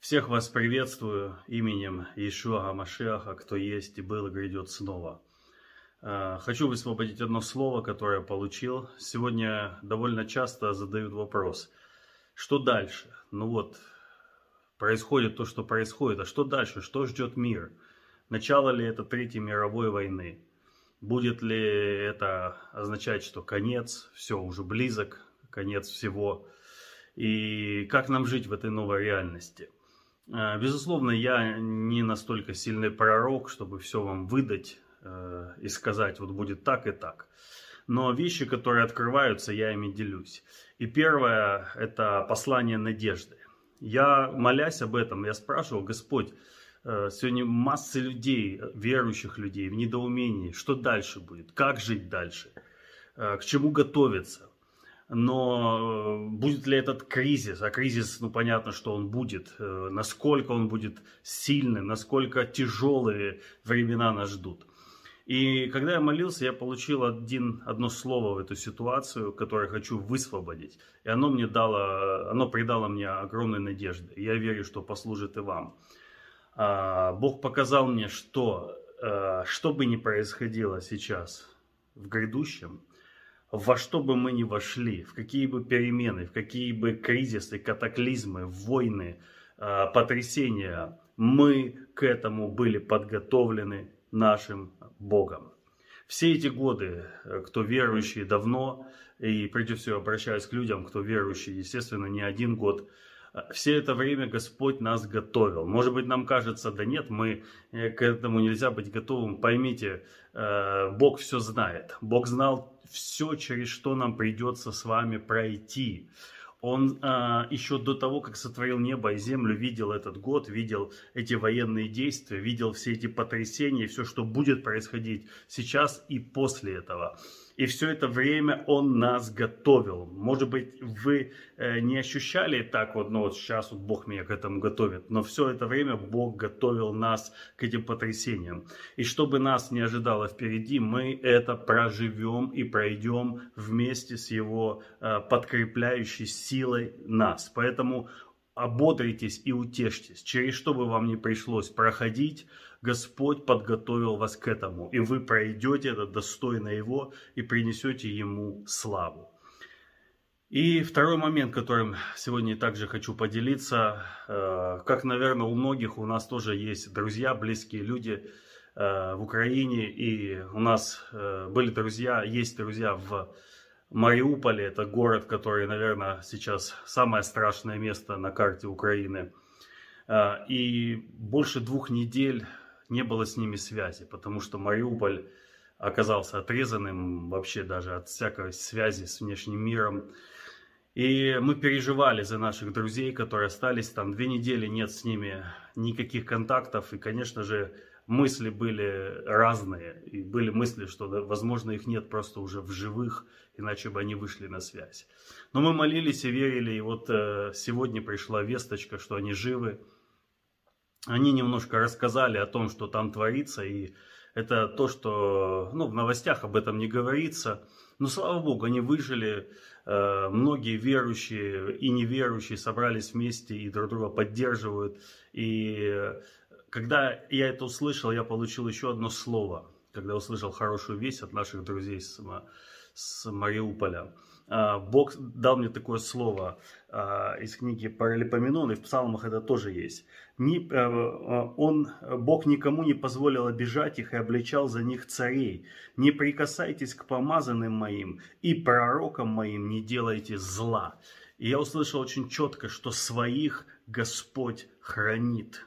Всех вас приветствую именем Иешуа Машиаха, кто есть и был и грядет снова. А, хочу высвободить одно слово, которое получил. Сегодня довольно часто задают вопрос, что дальше? Ну вот, происходит то, что происходит, а что дальше? Что ждет мир? Начало ли это Третьей мировой войны? Будет ли это означать, что конец, все уже близок, конец всего? И как нам жить в этой новой реальности? А, безусловно, я не настолько сильный пророк, чтобы все вам выдать э, и сказать, вот будет так и так. Но вещи, которые открываются, я ими делюсь. И первое – это послание надежды. Я, молясь об этом, я спрашивал, Господь, э, сегодня масса людей, верующих людей в недоумении, что дальше будет, как жить дальше, э, к чему готовиться но э, будет ли этот кризис, а кризис, ну понятно, что он будет, э, насколько он будет сильным, насколько тяжелые времена нас ждут. И когда я молился, я получил один, одно слово в эту ситуацию, которое хочу высвободить. И оно мне дало, оно придало мне огромной надежды. Я верю, что послужит и вам. А, Бог показал мне, что э, что бы ни происходило сейчас в грядущем, во что бы мы ни вошли, в какие бы перемены, в какие бы кризисы, катаклизмы, войны, а, потрясения, мы к этому были подготовлены нашим Богом. Все эти годы, э, кто верующий давно, и прежде всего обращаюсь к людям, кто верующий, естественно, не один год, э, все это время Господь нас готовил. Может быть, нам кажется, да нет, мы э, к этому нельзя быть готовым. Поймите, Бог все знает. Бог знал все, через что нам придется с вами пройти. Он а, еще до того, как сотворил небо и землю, видел этот год, видел эти военные действия, видел все эти потрясения, все, что будет происходить сейчас и после этого. И все это время Он нас готовил. Может быть, вы э, не ощущали так вот, ну вот сейчас вот Бог меня к этому готовит. Но все это время Бог готовил нас к этим потрясениям. И чтобы нас не ожидало впереди, мы это проживем и пройдем вместе с Его э, подкрепляющей силой нас. Поэтому ободритесь и утешьтесь. Через что бы вам ни пришлось проходить, Господь подготовил вас к этому, и вы пройдете это достойно Его и принесете Ему славу. И второй момент, которым сегодня также хочу поделиться, э, как, наверное, у многих у нас тоже есть друзья, близкие люди э, в Украине, и у нас э, были друзья, есть друзья в Мариуполе, это город, который, наверное, сейчас самое страшное место на карте Украины. И больше двух недель не было с ними связи, потому что Мариуполь оказался отрезанным вообще даже от всякой связи с внешним миром. И мы переживали за наших друзей, которые остались там. Две недели нет с ними никаких контактов. И, конечно же, мысли были разные. И были мысли, что, возможно, их нет просто уже в живых, иначе бы они вышли на связь. Но мы молились и верили. И вот э, сегодня пришла весточка, что они живы они немножко рассказали о том, что там творится, и это то, что ну, в новостях об этом не говорится. Но слава богу, они выжили, э, многие верующие и неверующие собрались вместе и друг друга поддерживают. И когда я это услышал, я получил еще одно слово, когда услышал хорошую весть от наших друзей с, с Мариуполя. А, Бог дал мне такое слово а, из книги Паралипоменон, и в псалмах это тоже есть. А, он, Бог никому не позволил обижать их и обличал за них царей. Не прикасайтесь к помазанным моим и пророкам моим не делайте зла. И я услышал очень четко, что своих Господь хранит.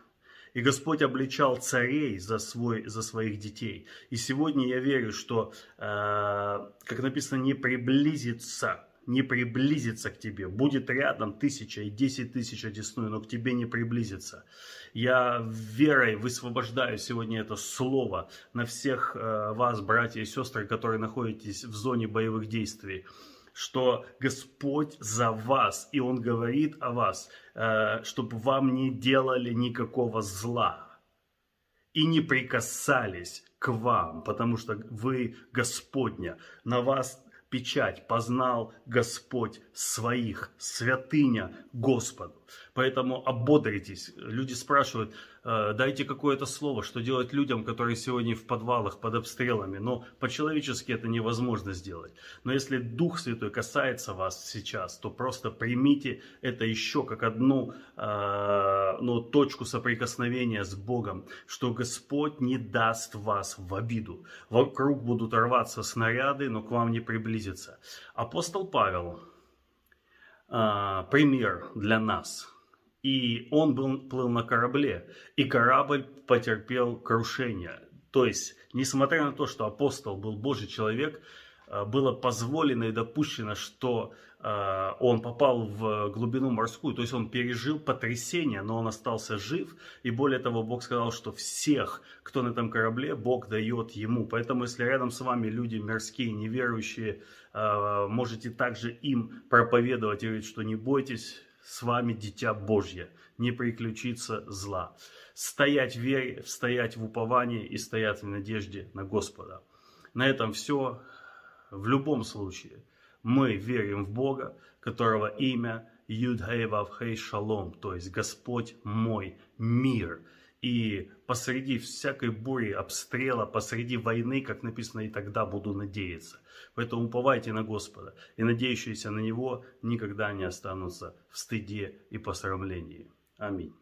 И Господь обличал царей за, свой, за своих детей. И сегодня я верю, что, э, как написано, не приблизится не приблизится к тебе. Будет рядом тысяча и десять тысяч одесную, но к тебе не приблизится. Я верой высвобождаю сегодня это слово на всех э, вас, братья и сестры, которые находитесь в зоне боевых действий что Господь за вас, и Он говорит о вас, э, чтобы вам не делали никакого зла и не прикасались к вам, потому что вы Господня, на вас печать познал Господь своих, святыня Господу. Поэтому ободритесь. Люди спрашивают, э, дайте какое-то слово, что делать людям, которые сегодня в подвалах под обстрелами. Но по-человечески это невозможно сделать. Но если Дух Святой касается вас сейчас, то просто примите это еще как одну э, ну, точку соприкосновения с Богом, что Господь не даст вас в обиду. Вокруг будут рваться снаряды, но к вам не приблизится. Апостол Павел, э, пример для нас – и он был, плыл на корабле, и корабль потерпел крушение. То есть, несмотря на то, что апостол был Божий человек, э, было позволено и допущено, что он попал в глубину морскую, то есть он пережил потрясение, но он остался жив, и более того, Бог сказал, что всех, кто на этом корабле, Бог дает ему. Поэтому, если рядом с вами люди мирские, неверующие, э, можете также им проповедовать и говорить, что не бойтесь, с вами дитя Божье, не приключится зла. Стоять в вере, стоять в уповании и стоять в надежде на Господа. На этом все. В любом случае, мы верим в Бога, которого имя Юдхей Вавхей Шалом, то есть Господь мой мир. И посреди всякой бури, обстрела, посреди войны, как написано, и тогда буду надеяться. Поэтому уповайте на Господа, и надеющиеся на Него никогда не останутся в стыде и посрамлении. Аминь.